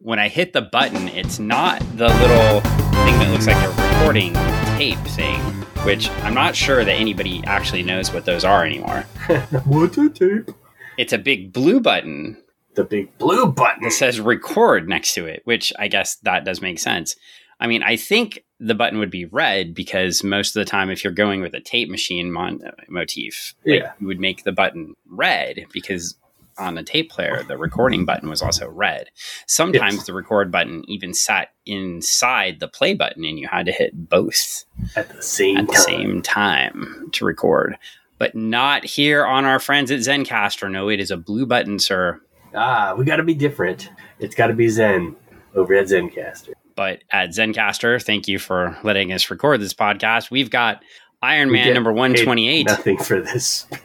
when I hit the button, it's not the little thing that looks like a recording tape thing, which I'm not sure that anybody actually knows what those are anymore. What's a tape? It's a big blue button The big blue button. that says record next to it, which I guess that does make sense. I mean, I think the button would be red because most of the time, if you're going with a tape machine mon- motif, like, Yeah. you would make the button red because on the tape player, the recording button was also red. Sometimes Yes. the record button even sat inside the play button and you had to hit both At the same at the time. same time to record. But not here on our friends at Zencastr. No, it is a blue button, sir. Ah, we got to be different. It's got to be Zen over at Zencastr. But at Zencastr, thank you for letting us record this podcast. We've got Iron Man number 128. Nothing for this.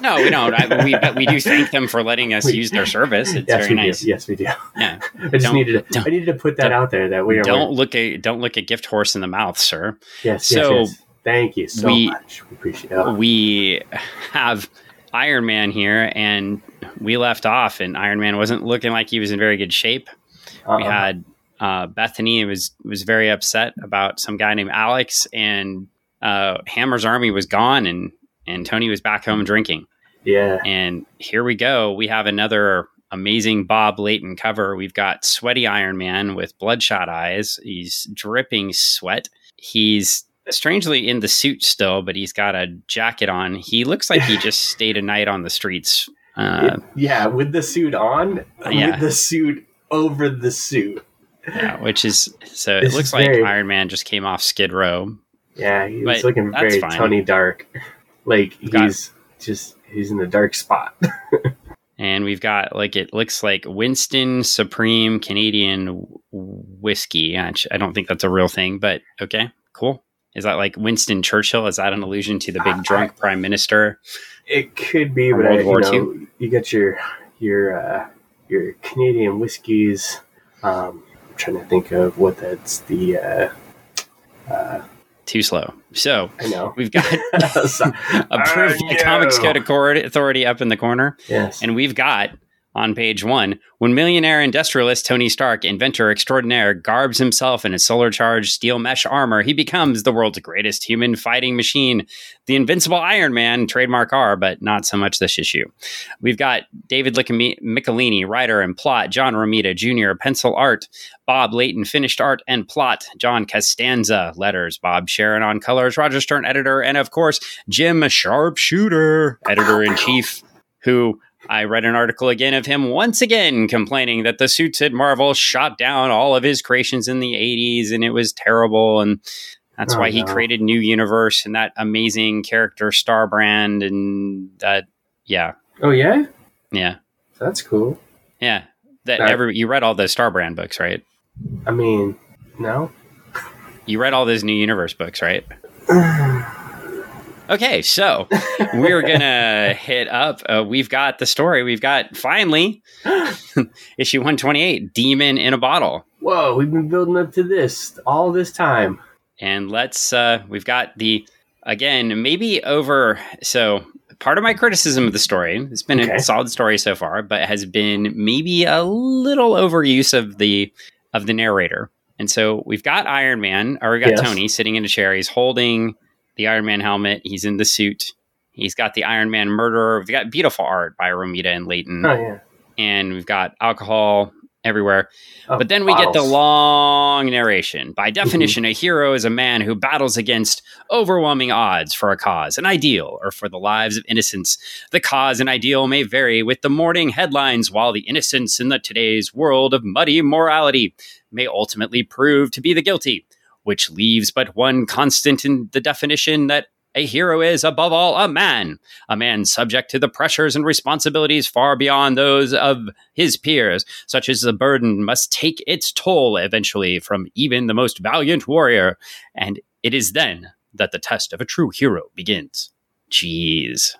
No, we don't. I, we, but we do thank them for letting us We- use their service. It's yes, very nice. do. Yes, we do. Yeah. I just Don't- needed to. I needed to put that out there that we are. Don't look a don't look a gift horse in the mouth, sir. Yes. so yes, yes. Thank you so we- much. We appreciate it. We have Iron Man here, and we left off, and Iron Man wasn't looking like he was in very good shape. we Uh-uh. had uh, Bethany was was very upset about some guy named Alex, and uh, Hammer's army was gone, and and Tony was back home drinking. Yeah. And here we go. We have another amazing Bob Layton cover. We've got sweaty Iron Man with bloodshot eyes. He's dripping sweat. He's strangely in the suit still, but he's got a jacket on. He looks like he just stayed a night on the streets. Uh, yeah, with the suit on, Yeah. with the suit over the suit. yeah, which is so. It looks is like very- Iron Man just came off Skid Row. Yeah, he But was looking very fine. Tony Dark. Like Got- he's just he's in the dark spot. and we've got like it looks like Winston Supreme Canadian whiskey. I don't think that's a real thing, but okay, cool. Is that like Winston Churchill? Is that an allusion to the big drunk prime minister? It could be, but I, World you War know, you got your your uh, your Canadian whiskeys. Um, I'm trying to think of what that's the. Uh, uh, Too slow. So I know. we've got approved I by Comics. Code Authority up in the corner. yes. And we've got on page one when millionaire industrialist Tony Stark, inventor extraordinaire, garbs himself in a solar charged steel mesh armor, he becomes the world's greatest human fighting machine, the invincible Iron Man, trademark R, but not so much this issue. We've got David Michelinie, writer and plot, John Romita Jr., pencil art, Bob Layton, finished art and plot, John Costanza, letters, Bob Sharen on colors, Roger Stern, editor, and of course, Jim Sharpshooter, editor in chief, who I read an article again of him once again complaining that the suits at Marvel shot down all of his creations in the 80s and it was terrible. And that's Oh, why he no. created New Universe and that amazing character Star Brand. And that, yeah, Oh yeah, yeah, that's cool. yeah. That That- every, you read all those Star Brand books, right? I mean, no. You read all those New Universe books, right? Okay, so we're gonna hit up. Uh, we've got the story. We've got finally issue one twenty eight, Demon in a Bottle. Whoa, we've been building up to this all this time. and let's uh we've got the again maybe over so part of my criticism of the story it's been Okay. a solid story so far but has been maybe a little overuse of the of the narrator and so we've got iron man or we got Yes. tony sitting in a chair he's holding the iron man helmet. He's in the suit. He's got the iron man murderer. We've got beautiful art by romita and layton. Oh yeah. and we've got alcohol everywhere. Oh, but then we get the long narration. By mm-hmm. definition, a hero is a man who battles against overwhelming odds for a cause, an ideal, or for the lives of innocents. The cause and ideal may vary with the morning headlines, while the innocents in the today's world of muddy morality may ultimately prove to be the guilty, which leaves but one constant in the definition that a hero is, above all, a man, a man subject to the pressures and responsibilities far beyond those of his peers, such as the burden must take its toll eventually from even the most valiant warrior, and it is then that the test of a true hero begins. Jeez.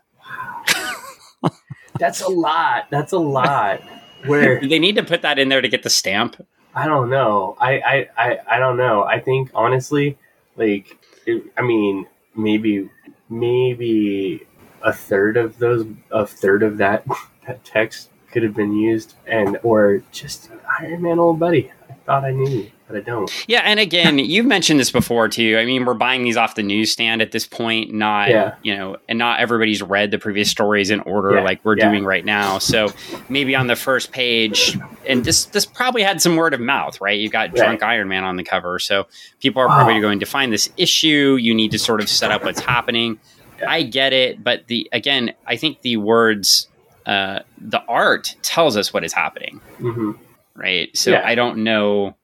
That's a lot. That's a lot. Where they need to put that in there to get the stamp? I don't know. I I, I, I don't know. I think honestly, like, it, I mean, maybe maybe a third of those, a third of that that text could have been used, and or just Iron Man old buddy. I thought I knew, but I don't. Yeah, and again, you've mentioned this before too. I mean, we're buying these off the newsstand at this point, not Yeah. you know, and not everybody's read the previous stories in order Yeah, like we're yeah. doing right now. So maybe on the first page, and this this probably had some word of mouth, right? You've got drunk Iron Man on the cover, so people are probably Oh. going to find this issue. You need to sort of set up what's happening. I get it, but the again, I think the words, uh, the art tells us what is happening hmm right? So Yeah. I don't know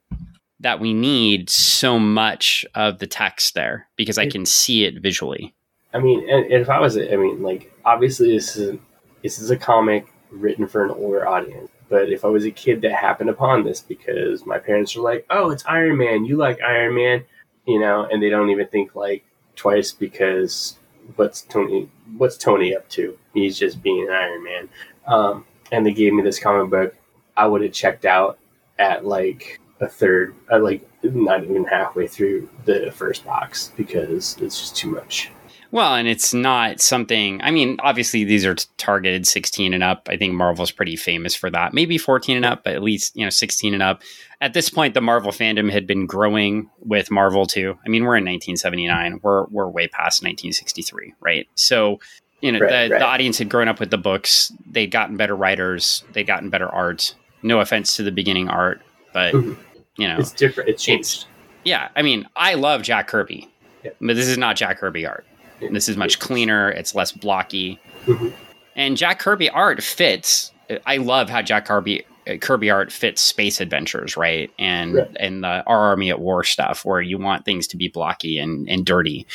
that we need so much of the text there because I can see it visually. I mean, if I was, I mean, like obviously this is this is a comic written for an older audience. But if I was a kid that happened upon this because my parents were like, "Oh, it's Iron Man. You like Iron Man," you know, and they don't even think like twice because what's Tony? What's Tony up to? He's just being an Iron Man. Um, and they gave me this comic book. I would have checked out at like a third, uh, like not even halfway through the first box because it's just too much. Well, and it's not something. I mean, obviously these are t- targeted 16 and up. I think Marvel's pretty famous for that. Maybe 14 and up, but at least you know 16 and up. At this point, the Marvel fandom had been growing with Marvel too. I mean, we're in 1979. We're we're way past 1963, right? So you know, Right, the, right. the audience had grown up with the books. They'd gotten better writers. They'd gotten better art. No offense to the beginning art, but you know, It's different. It's changed. yeah, I mean, I love Jack Kirby, Yeah. but this is not Jack Kirby art. Yeah. This is much cleaner. It's less blocky, Mhm. and Jack Kirby art fits. I love how Jack Kirby Kirby art fits space adventures, right? And and the Our Army at War stuff, where you want things to be blocky and and dirty.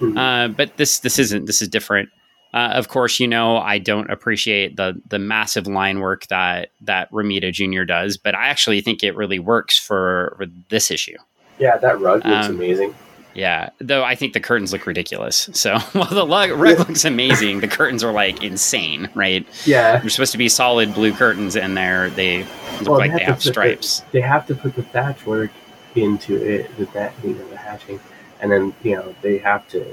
Mhm. Uh, but this this isn't. This is different. Uh, of course, you know I don't appreciate the the massive line work that that Romita Jr. does, but I actually think it really works for, for this issue. Yeah, that rug looks Um, amazing. Yeah, though I think the curtains look ridiculous. So while the lug, rug looks amazing, the curtains are like insane, right? Yeah, They're supposed to be solid blue curtains in there. They look Well, like they they have have to put the- stripes. they have to put the thatch work into it, the that you know the hatching, and then you know they have to.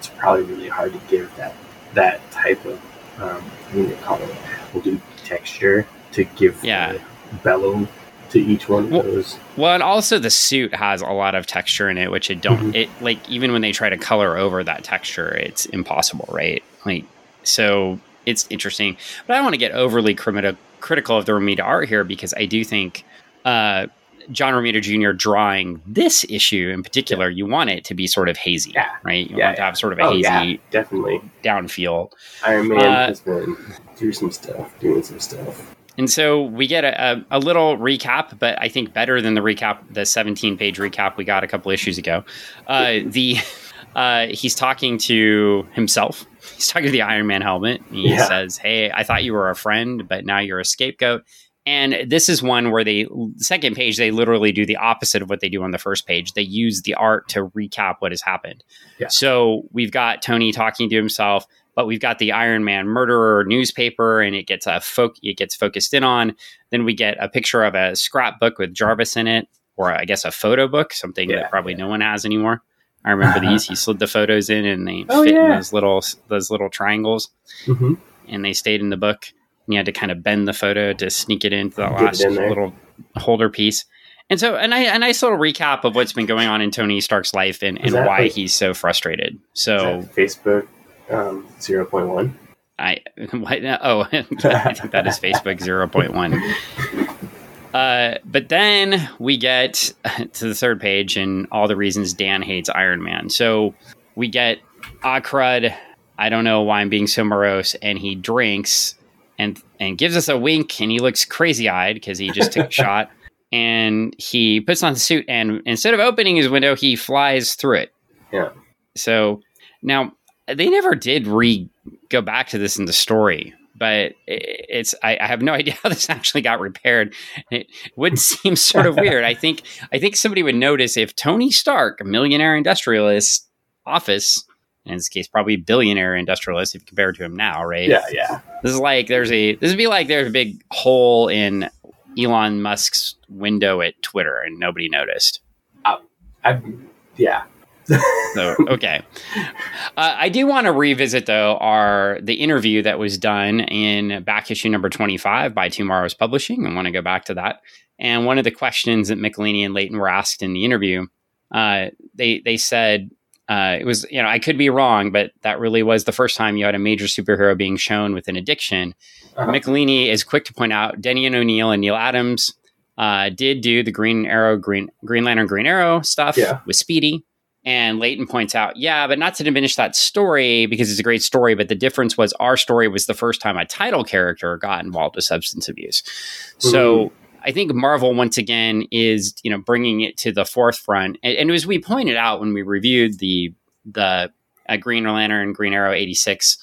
It's, probably really hard to give that that type of um, what do you call it? We'll do texture to give Yeah. bellow to each one of Well- those. Well, and also the suit has a lot of texture in it, which it don't. Mhm. It like even when they try to color over that texture, it's impossible, right? Like so, it's interesting. But I don't want to get overly criti- critical of the Romita art here because I do think uh, John Romita Jr. drawing this issue in particular, you want it to be sort of hazy, Yeah. right? You Yeah, want to have sort of a Oh hazy yeah, definitely. down feel. Iron Man Uh, has been through some stuff, doing some stuff. And so we get a, a, a little recap, but I think better than the recap, the 17 page recap we got a couple issues ago. Uh, the uh, he's talking to himself. He's talking to the Iron Man helmet. He Yeah. says, "Hey, I thought you were a friend, but now you're a scapegoat." And this is one where they second page they literally do the opposite of what they do on the first page. They use the art to recap what has happened. Yeah. So we've got Tony talking to himself, but we've got the Iron Man murderer newspaper, and it gets a fo- it gets focused in on. Then we get a picture of a scrapbook with Jarvis in it, or I guess a photo book, something Yeah, that probably no one has anymore. I remember these. He slid the photos in, and they Oh, fit in those little those little triangles, hmm and they stayed in the book. And you had to kind of bend the photo to sneak it into the Get last in little holder piece. And so, and I, a nice little recap of what's been going on in Tony Stark's life and, and why like- he's so frustrated. So, Facebook um, zero point one. I what, oh I think that is Facebook zero point one. Uh, but then we get to the third page and all the reasons Dan hates Iron Man. So we get Akrud. I don't know why I'm being so morose, and he drinks and and gives us a wink, and he looks crazy eyed because he just took a shot. And he puts on the suit, and instead of opening his window, he flies through it. Yeah. So now they never did re go back to this in the story, but it's I, I have no idea how this actually got repaired. It would seem sort of weird. I think I think somebody would notice if Tony Stark, a millionaire industrialist, office, in this case probably billionaire industrialist if you compare it to him now, right? Yeah, yeah. This is like there's a this would be like there's a big hole in Elon Musk's window at Twitter and nobody noticed. I, yeah. so okay. Uh, I do want to revisit though our the interview that was done in back issue number twenty five by TwoMorrows Publishing. I want to go back to that. And one of the questions that Michelinie and Layton were asked in the interview, uh, they they said uh, it was you know I could be wrong, but that really was the first time you had a major superhero being shown with an addiction. Uh-huh. Michelinie is quick to point out Denny O'Neil and Neal Adams uh, did do the Green Arrow, Green Green Lantern, Green Arrow stuff yeah. with Speedy. And Layton points out, yeah, but not to diminish that story because it's a great story. But the difference was our story was the first time a title character got involved with substance abuse. Mm-hmm. So I think Marvel once again is you know bringing it to the forefront. And, and as we pointed out when we reviewed the the uh, Green Lantern, Green Arrow eighty six,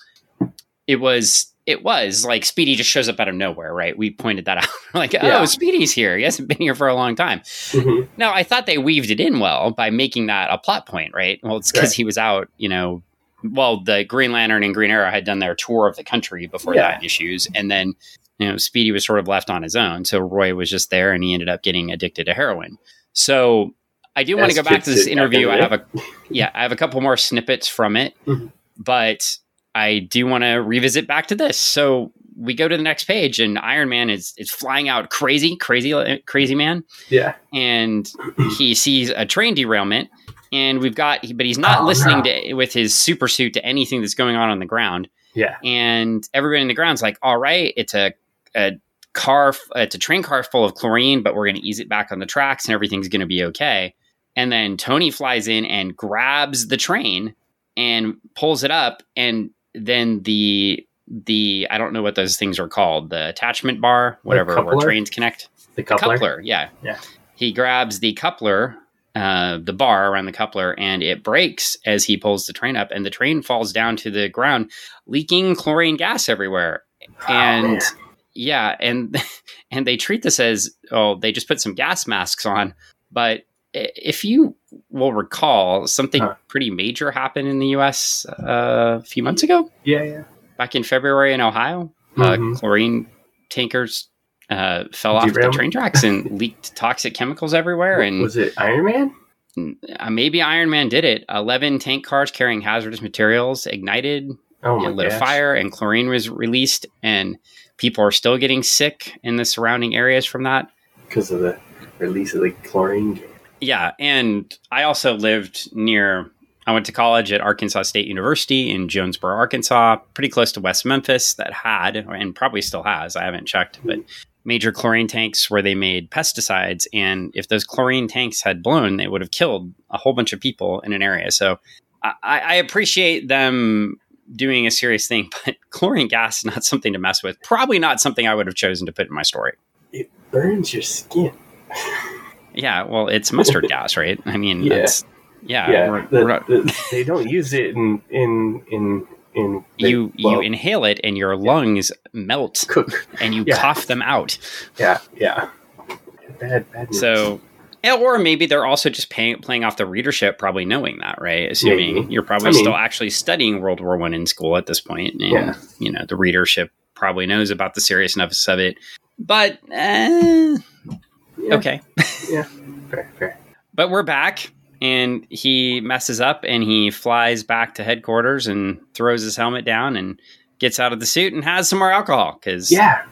it was it was like Speedy just shows up out of nowhere, right? We pointed that out. like, oh. Speedy's here. He hasn't been here for a long time. Mm-hmm. Now, I thought they weaved it in well by making that a plot point, right? Well, it's because right. he was out, you know. Well, the Green Lantern and Green Arrow had done their tour of the country before yeah. that issues, and then you know Speedy was sort of left on his own. So Roy was just there, and he ended up getting addicted to heroin. So I do want to go back to this interview. I have a yeah, I have a couple more snippets from it, mm-hmm. but I do want to revisit back to this. So we go to the next page, and Iron Man is is flying out crazy, crazy, crazy man. Yeah, and he sees a train derailment, and we've got, but he's not oh, listening no. to with his super suit to anything that's going on on the ground. Yeah, and everybody in the ground's like, "All right, it's a, a car, it's a train car full of chlorine, but we're going to ease it back on the tracks, and everything's going to be okay." And then Tony flies in and grabs the train and pulls it up and then the the I don't know what those things are called, the attachment bar, whatever, where trains connect. The coupler. coupler, yeah. Yeah. He grabs the coupler, uh, the bar around the coupler, and it breaks as he pulls the train up, and the train falls down to the ground, leaking chlorine gas everywhere. Oh, and man. yeah, and and they treat this as oh, they just put some gas masks on, but if you will recall, something huh. pretty major happened in the U.S. Uh, a few months ago. Yeah, yeah. Back in February in Ohio, uh, mm-hmm. uh, chlorine tankers uh, fell off the train tracks and leaked toxic chemicals everywhere. And was it Iron Man? Uh, maybe Iron Man did it. Eleven tank cars carrying hazardous materials ignited, oh my lit gosh. a fire, and chlorine was released. And people are still getting sick in the surrounding areas from that because of the release of the chlorine yeah, and I also lived near. I went to college at Arkansas State University in Jonesboro, Arkansas, pretty close to West Memphis. That had and probably still has. I haven't checked, but major chlorine tanks where they made pesticides. And if those chlorine tanks had blown, they would have killed a whole bunch of people in an area. So I, I appreciate them doing a serious thing, but chlorine gas is not something to mess with. Probably not something I would have chosen to put in my story. It burns your skin. Yeah, well, it's mustard gas, right? I mean, yeah, yeah. yeah the, the, they don't use it in in in in. The, you well, you inhale it and your lungs melt, cook, and you yeah. cough them out. Yeah, yeah. Bad, bad. News. So or maybe they're also just paying, playing off the readership, probably knowing that, right? Assuming maybe. you're probably I mean, still actually studying World War One in school at this point, and yeah. you know the readership probably knows about the seriousness of it. But eh, yeah. Okay. yeah. Fair, fair. But we're back, and he messes up and he flies back to headquarters and throws his helmet down and gets out of the suit and has some more alcohol because yeah,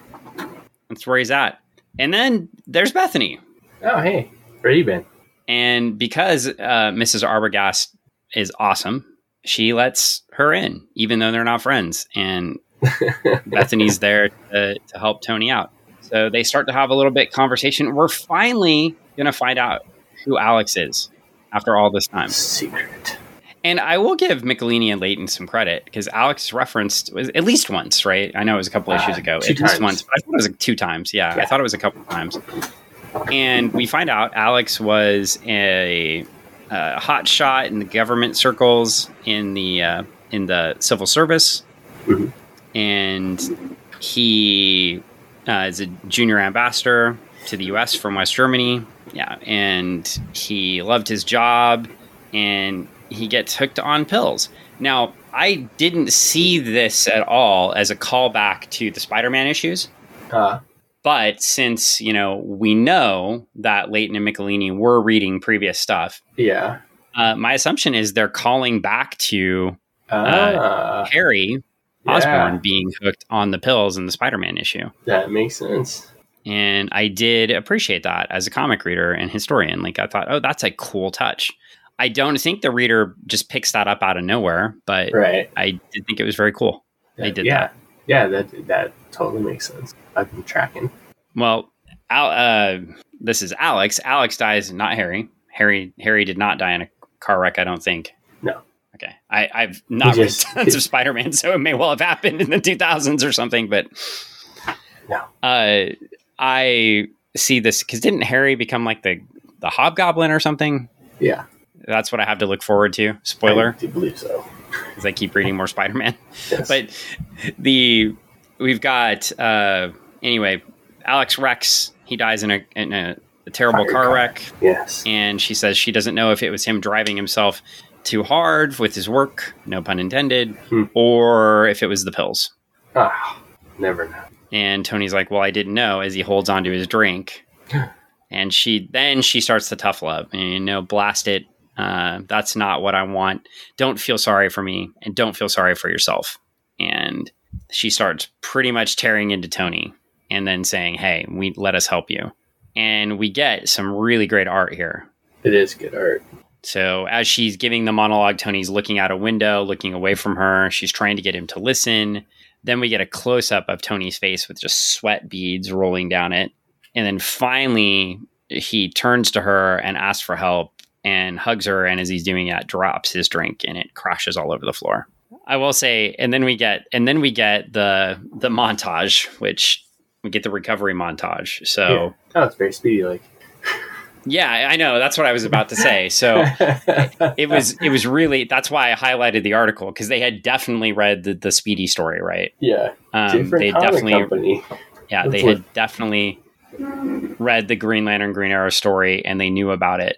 that's where he's at. And then there's Bethany. Oh, hey, where you been? And because uh, Mrs. Arbogast is awesome, she lets her in, even though they're not friends. And Bethany's there to, to help Tony out. So they start to have a little bit conversation. We're finally going to find out who Alex is after all this time. Secret. And I will give Michelinie and Layton some credit because Alex referenced was at least once, right? I know it was a couple uh, issues ago, at times. least once, but I thought it was like two times. Yeah, yeah, I thought it was a couple times. And we find out Alex was a, a hot shot in the government circles in the uh, in the civil service, mm-hmm. and he uh, is a junior ambassador to the U.S. from West Germany. Yeah, and he loved his job, and he gets hooked on pills. Now, I didn't see this at all as a callback to the Spider-Man issues. Uh. But since you know we know that Layton and Michelinie were reading previous stuff, yeah, Uh, my assumption is they're calling back to Ah, Harry yeah, being hooked on the pills in the Spider-Man issue. that makes sense. And I did appreciate that as a comic reader and historian. Like I thought, oh, that's a cool touch. I don't think the reader just picks that up out of nowhere, but Right. I did think it was very cool. I did yeah. that. Yeah, that that totally makes sense. I've been tracking. Well, Al, uh, this is Alex. Alex dies, not Harry. Harry Harry did not die in a car wreck. I don't think. No. Okay, I, I've not read tons of Spider-Man, so it may well have happened in the 2000s or something. But No. uh, I see this because didn't Harry become like the the Hobgoblin or something? Yeah. That's what I have to look forward to. Spoiler, I do believe so. because I keep reading more Spider-Man. Yes. but the we've got uh anyway alex rex he dies in a in a, a terrible Fire car car. wreck yes. and she says she doesn't know if it was him driving himself too hard with his work no pun intended Hmm. or if it was the pills Ah, never know. And tony's like well i didn't know as he holds onto his drink. And she then she starts the tough love. And you know blast it. Uh, that's not what i want. Don't feel sorry for me and don't feel sorry for yourself. And she starts pretty much tearing into tony and then saying hey we let us help you. And we get some really great art here. It is good art. so as she's giving the monologue, Tony's looking out a window, looking away from her. She's trying to get him to listen. Then we get a close up of Tony's face with just sweat beads rolling down it. And then finally, he turns to her and asks for help and hugs her. And as he's doing that, drops his drink and it crashes all over the floor. I will say, and then we get, and then we get the the montage, which we get the recovery montage. So Yeah. Oh, it's very speedy. Like yeah, I know that's what I was about to say. So it was it was really that's why I highlighted the article because they had definitely read the, the Speedy story, right? yeah, Um, different they definitely company. yeah they That's had definitely read the Green Lantern Green Arrow story and they knew about it,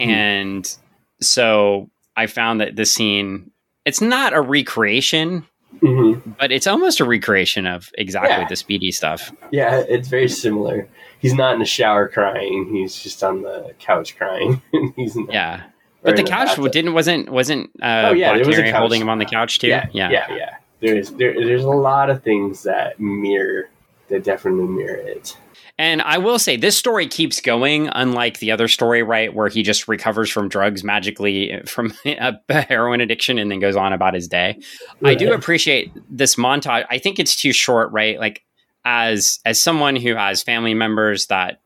and so I found that the scene it's not a recreation, Mhm. but it's almost a recreation of exactly Yeah. the Speedy stuff. Yeah, it's very similar. He's not in the shower crying. He's just on the couch crying. he's the, Yeah, but in the couch bathtub. didn't wasn't wasn't uh, Oh, yeah, there was a couch. holding him on the couch too. Yeah, yeah, yeah, There's there, there's a lot of things that mirror that definitely mirror it. And I will say this story keeps going, unlike the other story, right, where he just recovers from drugs magically from a heroin addiction and then goes on about his day. I do appreciate this montage. I think it's too short, right? Like as as someone who has family members that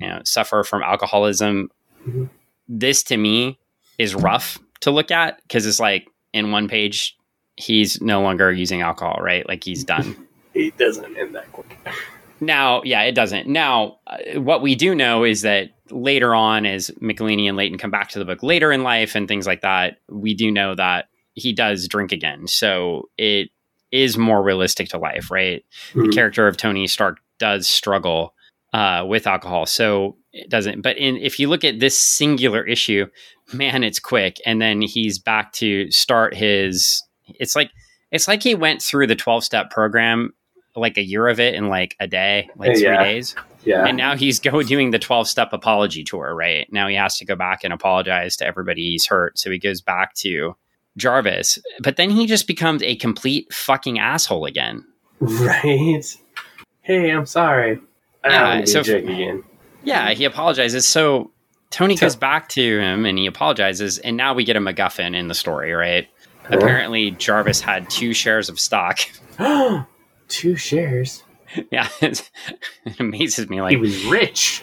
you know suffer from alcoholism, Mhm. this to me is rough to look at because it's like in one page he's no longer using alcohol, right? Like he's done. he doesn't end that quick. Now, yeah, it doesn't. Now, uh, what we do know is that later on, as Michelinie and Layton come back to the book later in life and things like that, we do know that he does drink again. So it is more realistic to life, right? The Mhm. character of Tony Stark does struggle uh, with alcohol. So it doesn't. But in, if you look at this singular issue, man, it's quick. And then he's back to start his. It's like it's like he went through the twelve step program, like a year of it in like a day, like three Yeah. days, Yeah, and now he's go doing the twelve step apology tour. Right now, he has to go back and apologize to everybody he's hurt. So he goes back to Jarvis, but then he just becomes a complete fucking asshole again. right. Hey, I'm sorry. Yeah, so- again. Yeah, he apologizes. So Tony So- goes back to him and he apologizes, and now we get a MacGuffin in the story, right? Huh? Apparently, Jarvis had two shares of stock. Two shares. yeah, it amazes me. Like he was rich.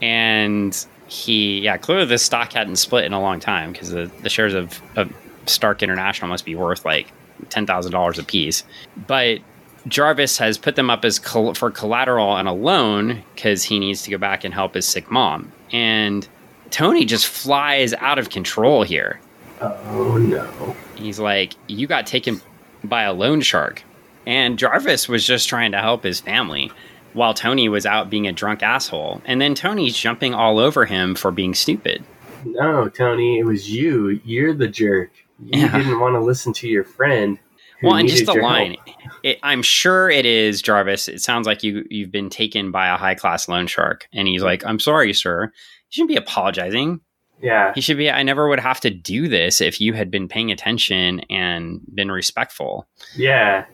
and he, yeah, clearly the stock hadn't split in a long time because the, the shares of, of Stark International must be worth like ten thousand dollars a piece. But Jarvis has put them up as col- for collateral and a loan because he needs to go back and help his sick mom. And Tony just flies out of control here. Oh no. He's like, "You got taken by a loan shark," and Jarvis was just trying to help his family. While Tony was out being a drunk asshole, and then Tony's jumping all over him for being stupid. No, Tony, it was you. You're the jerk. You Yeah. didn't want to listen to your friend. Well, and just the line. It, I'm sure it is Jarvis. It sounds like you you've been taken by a high class loan shark, and he's like, "I'm sorry, sir. You shouldn't be apologizing. Yeah. He should be. I never would have to do this if you had been paying attention and been respectful. Yeah.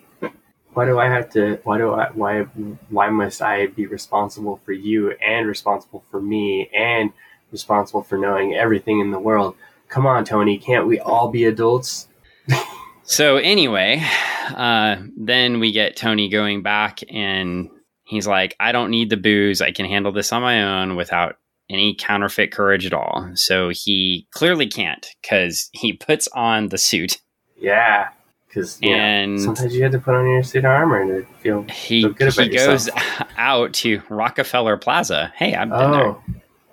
Why do I have to? Why do I? Why? Why must I be responsible for you and responsible for me and responsible for knowing everything in the world? Come on, Tony. Can't we all be adults? So anyway, uh, then we get Tony going back, and he's like, "I don't need the booze. I can handle this on my own without any counterfeit courage at all." So he clearly can't because he puts on the suit, Yeah. Because and sometimes you have to put on your suit of armor to feel. he Feel good about he goes out to Rockefeller Plaza. Hey, I've been there. Oh.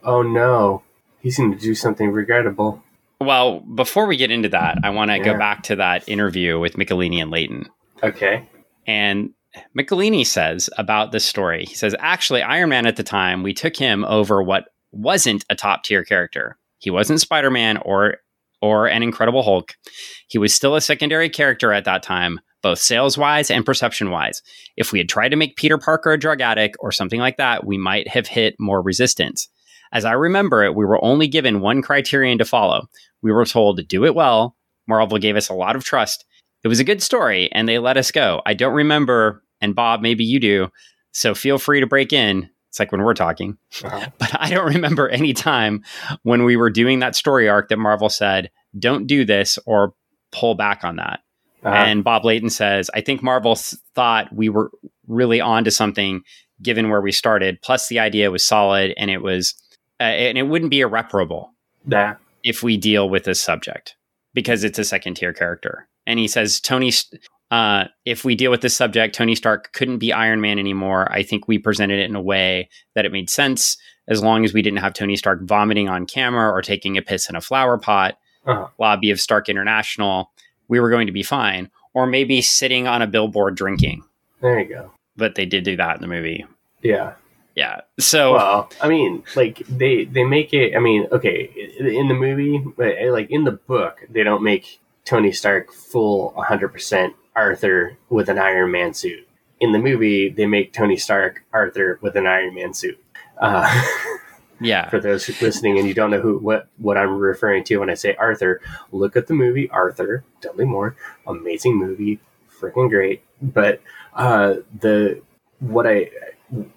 Oh no. He's going to do something regrettable. Well, before we get into that, I want to go back to that interview with Michelinie and Layton. Okay. And Michelinie says about this story, he says, actually, Iron Man at the time, we took him over what wasn't a top tier character. He wasn't Spider Man or or an Incredible Hulk. He was still a secondary character at that time, both sales wise and perception wise. If we had tried to make Peter Parker a drug addict or something like that, we might have hit more resistance. As I remember it, we were only given one criterion to follow. We were told to do it well. Marvel gave us a lot of trust. It was a good story, and they let us go. I don't remember, and Bob, maybe you do, so feel free to break in. It's like when we're talking, Uh-huh. but I don't remember any time when we were doing that story arc that Marvel said, don't do this or pull back on that. Uh, And Bob Layton says, I think Marvel thought we were really onto something given where we started. Plus, the idea was solid and it was, uh, and it wouldn't be irreparable that. if we deal with this subject because it's a second tier character. And he says, Tony, uh, if we deal with this subject, Tony Stark couldn't be Iron Man anymore. I think we presented it in a way that it made sense as long as we didn't have Tony Stark vomiting on camera or taking a piss in a flower pot, Uh-huh. lobby of Stark International. We were going to be fine. Or maybe sitting on a billboard drinking. There you go. But they did do that in the movie. Yeah. Yeah. So, Well, I mean, like they they make it. I mean, okay, in the movie, but, like in the book, they don't make Tony Stark full 100 percent Arthur with an Iron Man suit. In the movie, they make Tony Stark Arthur with an Iron Man suit. Uh, yeah. for those listening and you don't know who what what I'm referring to when I say Arthur, look at the movie Arthur, Dudley Moore, amazing movie, freaking great. But uh, the what I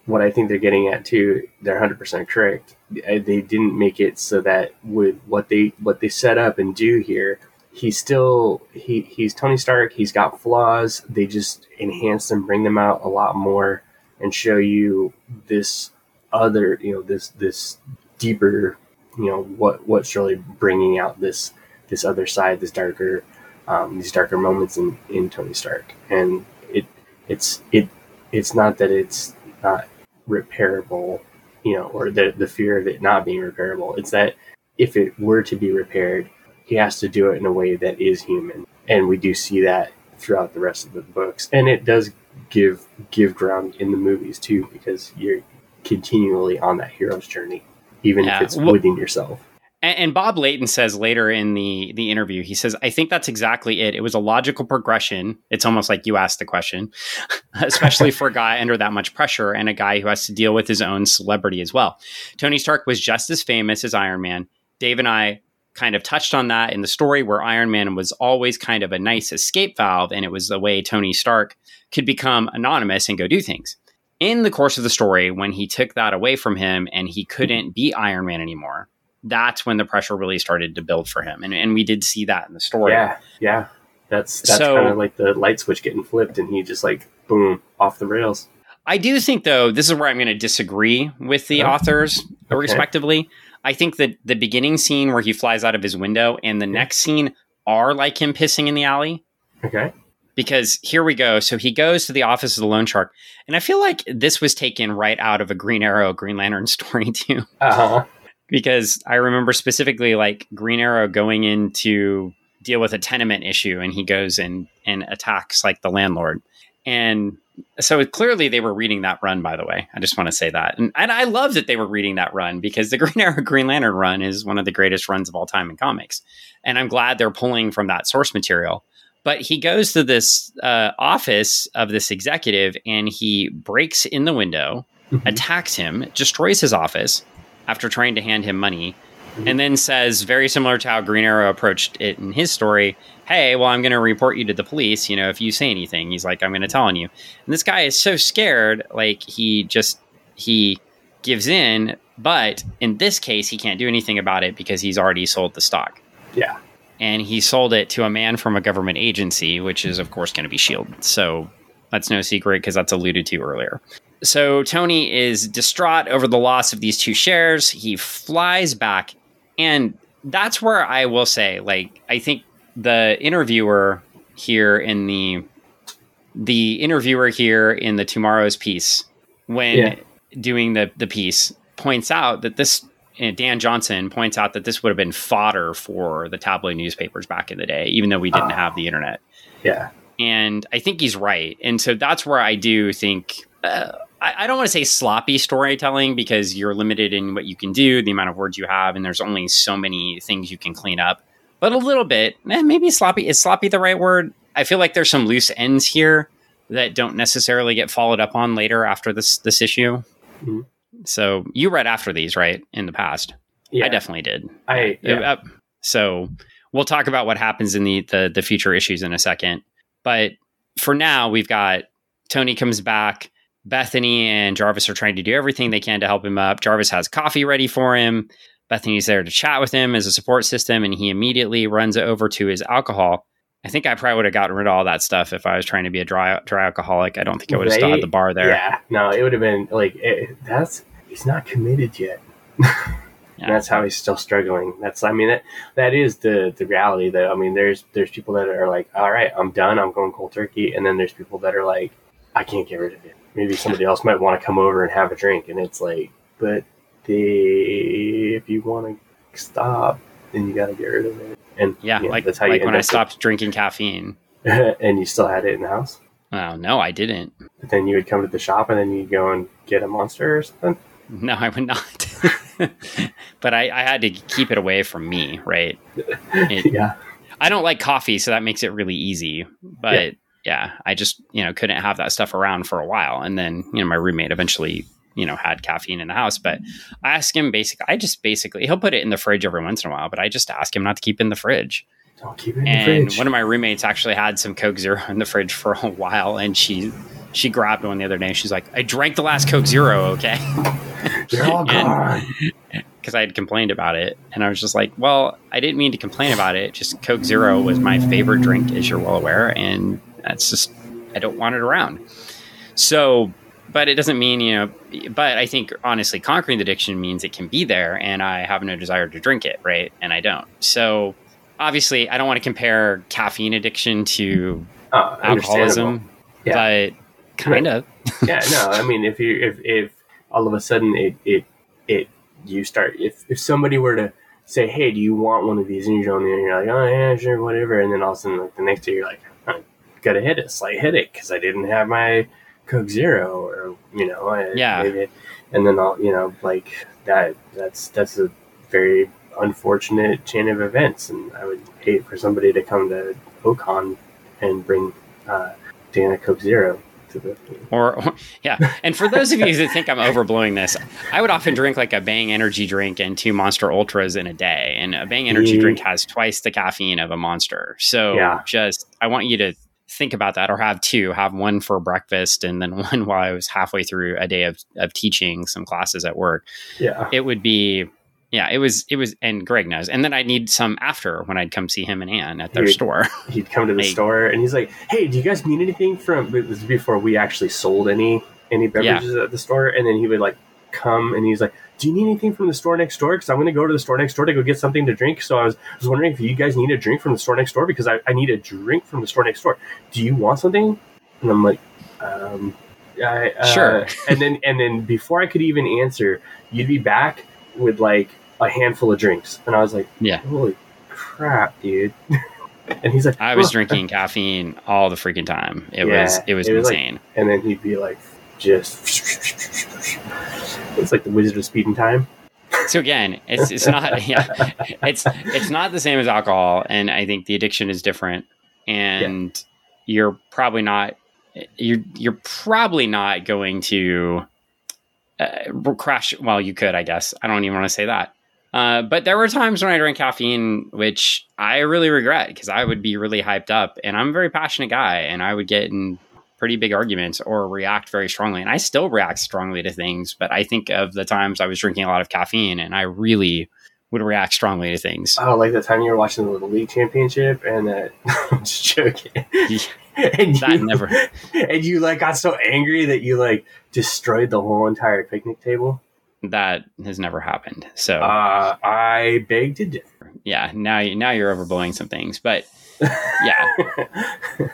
what I think they're getting at too, they're 100 percent correct. They didn't make it so that with what they what they set up and do here, he's still he he's Tony Stark. He's got flaws. They just enhance them, bring them out a lot more, and show you this other you know this this deeper you know what what's really bringing out this this other side this darker um, these darker moments in in Tony Stark and it it's it it's not that it's not repairable you know or the the fear of it not being repairable it's that if it were to be repaired he has to do it in a way that is human and we do see that throughout the rest of the books and it does give give ground in the movies too because you're continually on that hero's journey, even Yeah, if it's well- within yourself. And, and Bob Layton says later in the the interview, he says, "I think that's exactly it. It was a logical progression. It's almost like you asked the question, especially for a guy under that much pressure and a guy who has to deal with his own celebrity as well. Tony Stark was just as famous as Iron Man. Dave and I kind of touched on that in the story where Iron Man was always kind of a nice escape valve, and it was the way Tony Stark could become anonymous and go do things." In the course of the story, when he took that away from him and he couldn't be Iron Man anymore, that's when the pressure really started to build for him. And, and we did see that in the story. Yeah, yeah. That's that's So- kind of like the light switch getting flipped, and he just like boom off the rails. I do think, though, this is where I'm going to disagree with the Oh, authors, okay. respectively. I think that the beginning scene where he flies out of his window and the next scene are like him pissing in the alley. Okay. Because here we go. So he goes to the office of the loan shark. And I feel like this was taken right out of a Green Arrow, Green Lantern story, too. Uh huh. because I remember specifically like Green Arrow going in to deal with a tenement issue and he goes and and attacks like the landlord. And so clearly they were reading that run by the way. I just want to say that. And, and I love that they were reading that run because the Green Arrow Green Lantern run is one of the greatest runs of all time in comics. And I'm glad they're pulling from that source material. But he goes to this uh, office of this executive and he breaks in the window Mhm. attacks him, destroys his office after trying to hand him money, and then says, very similar to how Green Arrow approached it in his story, hey, well, I'm going to report you to the police. You know, if you say anything, he's like, I'm going to tell on you. And this guy is so scared, like he just he gives in. But in this case, he can't do anything about it because he's already sold the stock. Yeah. And he sold it to a man from a government agency, which is, of course, going to be Shield. So that's no secret because that's alluded to earlier. So Tony is distraught over the loss of these two shares. He flies back. And that's where I will say, like, I think the interviewer here in the the interviewer here in the TwoMorrows piece when yeah. doing the the piece points out that this Dan Johnson points out that this would have been fodder for the tabloid newspapers back in the day, even though we didn't oh. have the internet. Yeah, and I think he's right, and so that's where I do think. Uh, I, I don't want to say sloppy storytelling because you're limited in what you can do, the amount of words you have, and there's only so many things you can clean up but a little bit. Eh, maybe sloppy. Is sloppy the right word? I feel like there's some loose ends here that don't necessarily get followed up on later after this this issue. Mm-hmm. So you read after these, right? In the past, yeah. I definitely did. I yeah. Uh, so we'll talk about what happens in the, the the future issues in a second. But for now, we've got Tony comes back. Bethany and Jarvis are trying to do everything they can to help him up. Jarvis has coffee ready for him. Bethany's there to chat with him as a support system, and he immediately runs over to his alcohol. I think I probably would have gotten rid of all that stuff if I was trying to be a dry dry alcoholic. I don't think I would have still had the bar there. Yeah, no, it would have been like it, that's he's not committed yet. yeah. That's how he's still struggling. That's I mean that that is the the reality though. I mean there's there's people that are like, all right, I'm done, I'm going cold turkey, and then there's people that are like, I can't get rid of it. Maybe somebody else might want to come over and have a drink, and it's like, but the if you want to stop, then you got to get rid of it. And yeah, you know, like that's how like you when I stopped it. drinking caffeine, and you still had it in the house. Oh no, I didn't. But then you would come to the shop, and then you'd go and get a monster or something. No, I would not. but I, I, had to keep it away from me, right? It, yeah. I don't like coffee, so that makes it really easy. But yeah. Yeah, I just you know couldn't have that stuff around for a while, and then you know my roommate eventually you know had caffeine in the house. But i ask him basically i just basically he'll put it in the fridge every once in a while but i just ask him not to keep it in the fridge. Don't keep it in the fridge. And one of my roommates actually had some coke zero in the fridge for a while and she she grabbed one the other day she's like i drank the last coke zero okay? They're all gone. because i had complained about it and i was just like well i didn't mean to complain about it just coke zero was my favorite drink as you're well aware and that's just i don't want it around. So but it doesn't mean you know but i think honestly conquering the addiction means it can be there and i have no desire to drink it right? And i don't. So obviously i don't want to compare caffeine addiction to oh, alcoholism yeah. but kind of yeah no i mean if you if if all of a sudden it it it you start if if somebody were to say hey do you want one of these? and you're, and you're like oh yeah sure whatever and then all of a sudden like the next day you're like I gotta hit it slight hit it because i didn't have my Coke Zero or you know yeah. maybe, and then I'll you know like that that's that's a very unfortunate chain of events and I would hate for somebody to come to O-Con and bring uh, Dana Coke Zero to the or, or yeah. And for those of you that think I'm overblowing this I would often drink like a Bang energy drink and two Monster Ultras in a day and a Bang energy drink has twice the caffeine of a Monster. So yeah. just I want you to think about that or have two have one for breakfast and then one while i was halfway through a day of, of teaching some classes at work. Yeah. It would be yeah it was it was and greg knows. And then i'd need some after when i'd come see him and ann at their he'd, store. he'd come to the like, store and he's like hey do you guys need anything from this is before we actually sold any any beverages yeah. at the store? And then he would like come and he's like do you need anything from the store next door? Because I'm going to go to the store next door to go get something to drink. So I was, I was wondering if you guys need a drink from the store next door because I, I need a drink from the store next door. Do you want something? And I'm like, um, I, uh, sure. and then and then before I could even answer, you'd be back with like a handful of drinks, and I was like, yeah, holy crap, dude. and he's like, I was oh. drinking caffeine all the freaking time. It yeah, was it was, it was insane. Like, and then he'd be like, just it's like the Wizard of Speed and Time. So again, it's it's not yeah, it's it's not the same as alcohol, and I think the addiction is different, and yeah. you're probably not you're you're probably not going to uh, crash. Well, you could, I guess. I don't even want to say that. Uh, but there were times when I drank caffeine, which I really regret because I would be really hyped up, and I'm a very passionate guy, and I would get in pretty big arguments or react very strongly. And I still react strongly to things, but I think of the times I was drinking a lot of caffeine, and I really would react strongly to things. Oh, like the time you were watching the Little League Championship, and that I'm just joking. and that you, never. And you like got so angry that you like destroyed the whole entire picnic table. That has never happened. So Uh, I beg to differ. yeah, now you now you're overblowing some things, but yeah.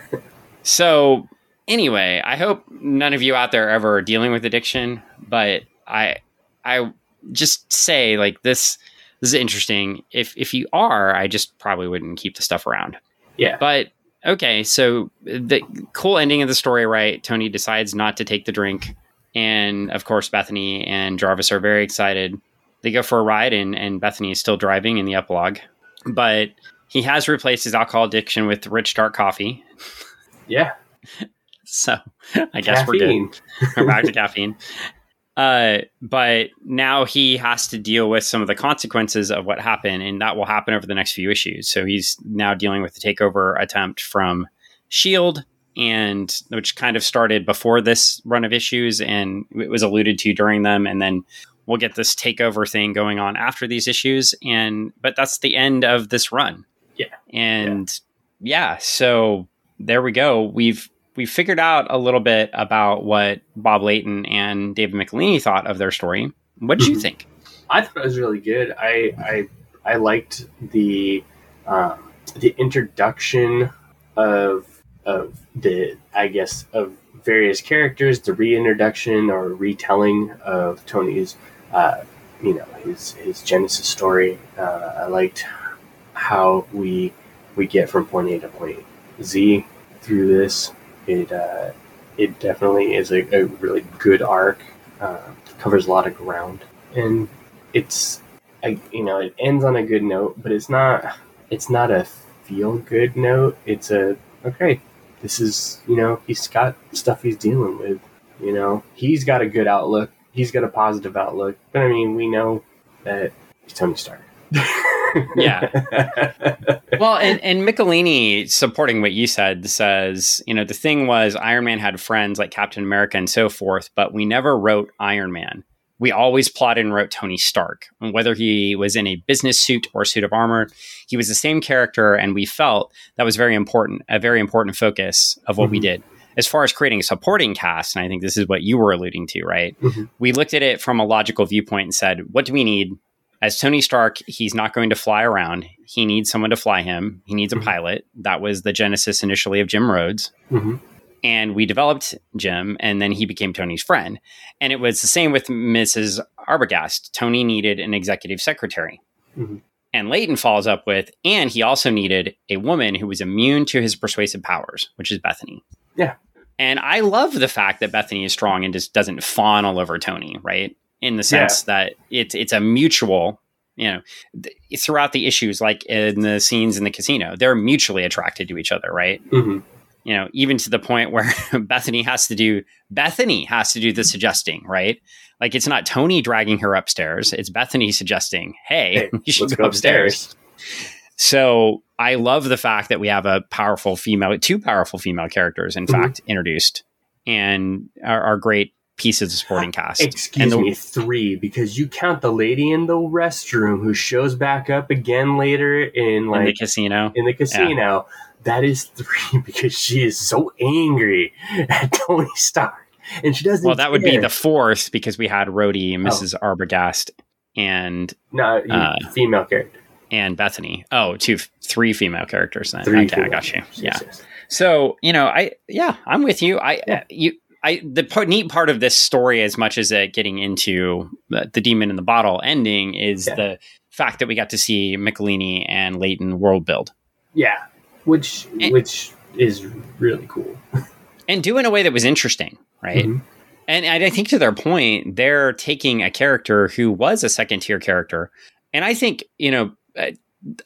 So anyway, I hope none of you out there are ever dealing with addiction, but I I just say like this this is interesting. If if you are, I just probably wouldn't keep the stuff around. Yeah. But okay, so the cool ending of the story, right? Tony decides not to take the drink, and of course Bethany and Jarvis are very excited. They go for a ride, and and Bethany is still driving in the epilogue, but he has replaced his alcohol addiction with rich dark coffee. yeah. So I guess we're good. We're back to caffeine. Uh, but now he has to deal with some of the consequences of what happened, and that will happen over the next few issues. So he's now dealing with the takeover attempt from Shield, and which kind of started before this run of issues, and it was alluded to during them, and then we'll get this takeover thing going on after these issues. And but that's the end of this run. Yeah. and yeah so there we go. We've we figured out a little bit about what Bob Layton and David Michelinie thought of their story. What did you Mhm. think? I thought it was really good. I I, I liked the um, the introduction of of the I guess of various characters, the reintroduction or retelling of Tony's uh, you know his his Genesis story. Uh, I liked how we we get from point A to point Z through this. It uh, it definitely is a, a really good arc. Uh, covers a lot of ground, and it's I, you know it ends on a good note, but it's not it's not a feel good note. It's a okay. This is you know he's got stuff he's dealing with. You know he's got a good outlook. He's got a positive outlook. But I mean we know that he's Tony Stark. Yeah. Well, and, and Michelinie supporting what you said says, you know, the thing was Iron Man had friends like Captain America and so forth, but we never wrote Iron Man. We always plotted and wrote Tony Stark. And whether he was in a business suit or suit of armor, he was the same character, and we felt that was very important, a very important focus of what we Mhm. did. As far as creating a supporting cast, and I think this is what you were alluding to, right? Mhm. We looked at it from a logical viewpoint and said, what do we need? As Tony Stark, he's not going to fly around. He needs someone to fly him. He needs a Mhm. pilot. That was the genesis initially of Jim Rhodes Mhm. and we developed Jim, and then he became Tony's friend. And it was the same with Mrs. Arbogast. Tony needed an executive secretary. Mhm. And Layton follows up with, and he also needed a woman who was immune to his persuasive powers, which is Bethany. Yeah. And I love the fact that Bethany is strong and just doesn't fawn all over Tony, right? In the sense that it's it's a mutual, you know, th- throughout the issues, like in the scenes in the casino, they're mutually attracted to each other, right? Mhm. you know, even to the point where Bethany has to do Bethany has to do the suggesting, right? Like it's not Tony dragging her upstairs; it's Bethany suggesting, "Hey, Hey, you should go, upstairs." So I love the fact that we have a powerful female, two powerful female characters, in Mhm. fact, introduced, and are, are great pieces of supporting cast. Excuse And the- me, three, because you count the lady in the restroom who shows back up again later in in the casino. in the casino. That is three because she is so angry at Tony Stark, and she doesn't. Well, that would be the fourth because we had Rhodey, Oh. Mrs. Arbogast, and no you- uh, female character. and Bethany. Oh, two, three female characters then. Three. okay, I got you. characters, Yeah. So you know, I yeah, I'm with you. I Yeah. you. I the part, neat part of this story, as much as it getting into the, the demon in the bottle ending, is Yeah. the fact that we got to see Michelinie and Layton world build Yeah, which And- which is really cool. and do in a way that was interesting, right? Mhm. And I think to their point, they're taking a character who was a second tier character. And I think, you know, uh,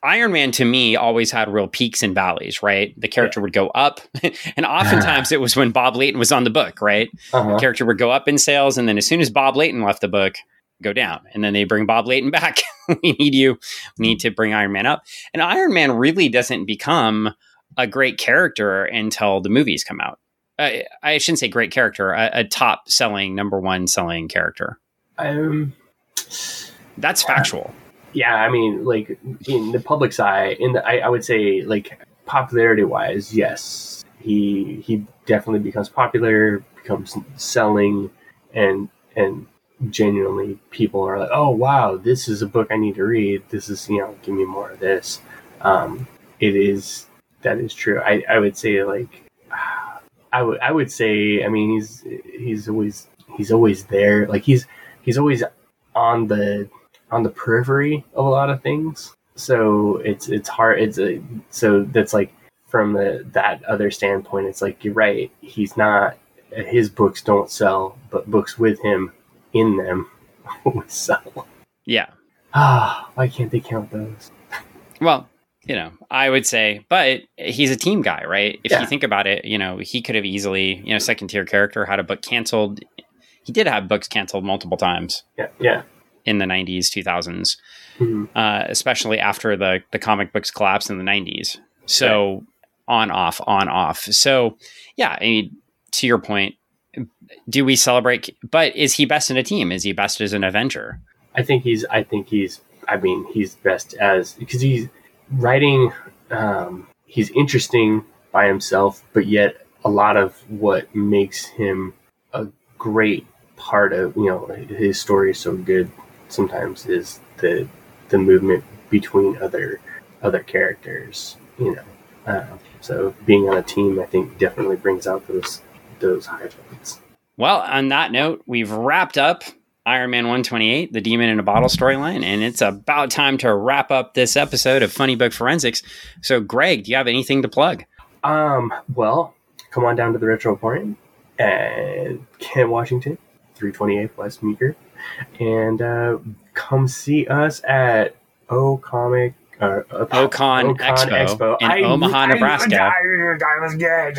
Iron Man to me always had real peaks and valleys, right? The character would go up. and oftentimes it was when Bob Layton was on the book, right? Uh-huh. The character would go up in sales. And then as soon as Bob Layton left the book, go down. And then they bring Bob Layton back. we need you. We need to bring Iron Man up. And Iron Man really doesn't become a great character until the movies come out. Uh, I shouldn't say great character, a, a top selling, number one selling character. Um, That's factual. Yeah, I mean, like in the public's eye, in the I, I would say like popularity wise, yes, he he definitely becomes popular, becomes selling, and and genuinely people are like, oh wow, this is a book I need to read. This is you know, give me more of this. Um, it is that is true. I I would say like. I would I would say I mean he's he's always he's always there like he's he's always on the on the periphery of a lot of things. So it's it's hard. It's a, so that's like from the that other standpoint. It's like you're right. He's not. His books don't sell, but books with him in them sell. Yeah. Ah, why can't they count those? Well, you know, I would say, but he's a team guy, right? If Yeah. you think about it, you know, he could have easily, you know, second tier character had a book canceled. He did have books canceled multiple times Yeah, yeah. In the 90s, 2000s, Mhm. uh, especially after the, the comic books collapsed in the 90s. So on, off, on, off. So, yeah, I mean, to your point, do we celebrate? But is he best in a team? Is he best as an Avenger? I think he's. I think he's. I mean, he's best as because he's writing. Um, he's interesting by himself, but yet a lot of what makes him a great part of you know his story is so good. Sometimes is the the movement between other other characters. You know, uh, so being on a team, I think, definitely brings out those those high points. Well, on that note, we've wrapped up Iron Man 128, the Demon in a Bottle storyline, and it's about time to wrap up this episode of Funny Book Forensics. So, Greg, do you have anything to plug? Um, well, come on down to the Retro Emporium and Kent, Washington, 328 West Meeker, and uh, come see us at O Comic. Uh, uh, O-Con Expo in Omaha, Nebraska. I, was good.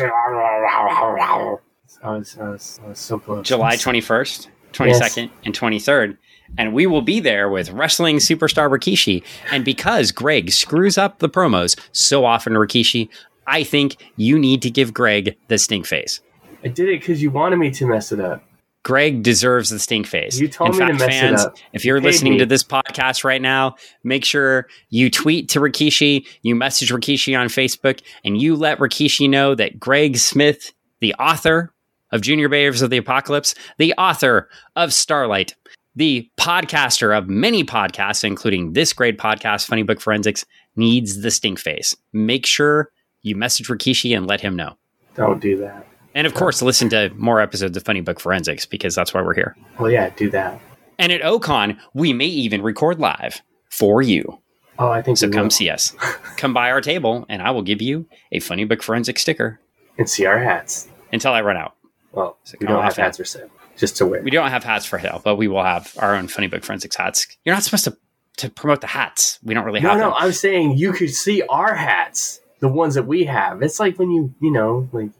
I was, I was, I was so close. July 21st, 22nd, and 23rd. And we will be there with wrestling superstar Rikishi. And because Greg screws up the promos so often, Rikishi, I think you need to give Greg the stink face. I did it because you wanted me to mess it up. Greg deserves the stink face. You told In me to fact, mess it fans, up. if you're paid listening me. to this podcast right now, make sure you tweet to Rikishi, you message Rikishi on Facebook, and you let Rikishi know that Greg Smith, the author of Junior Bears of the Apocalypse, the author of Starlight, the podcaster of many podcasts, including this great podcast, Funny Book Forensics, needs the stink face. Make sure you message Rikishi and let him know. Don't do that. And of course, listen to more episodes of Funny Book Forensics because that's why we're here. Well, yeah, do that. And at O-Con, we may even record live for you. Oh, I think So come will. see us. Come by our table, and I will give you a Funny Book Forensic sticker and see our hats. until I run out. Well, So we don't have hats for sale, just to wear. We don't have hats for sale, but we will have our own Funny Book Forensics hats. You're not supposed to, to promote the hats. We don't really No, have no, them. I'm saying you could see our hats, the ones that we have. It's like when you, you know, like.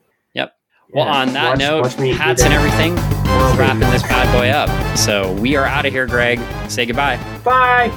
Yep. Well, Yeah, on that watch- note, watch me hats and everything, we're wrapping this bad boy up. So we are out of here, Greg. Say goodbye. Bye.